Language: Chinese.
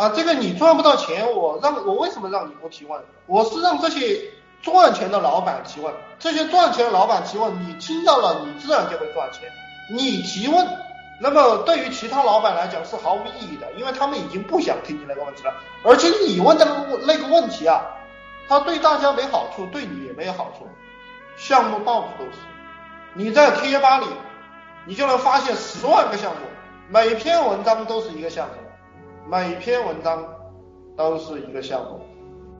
啊，这个你赚不到钱，我让我为什么让你不提问？我是让这些赚钱的老板提问，这些赚钱的老板提问，你听到了，你自然就会赚钱。你提问，那么对于其他老板来讲是毫无意义的，因为他们已经不想听你那个问题了，而且你问的那个问题啊，他对大家没好处，对你也没有好处。项目到处都是，你在贴吧里，你就能发现十万个项目，每篇文章都是一个项目，每篇文章都是一个项目。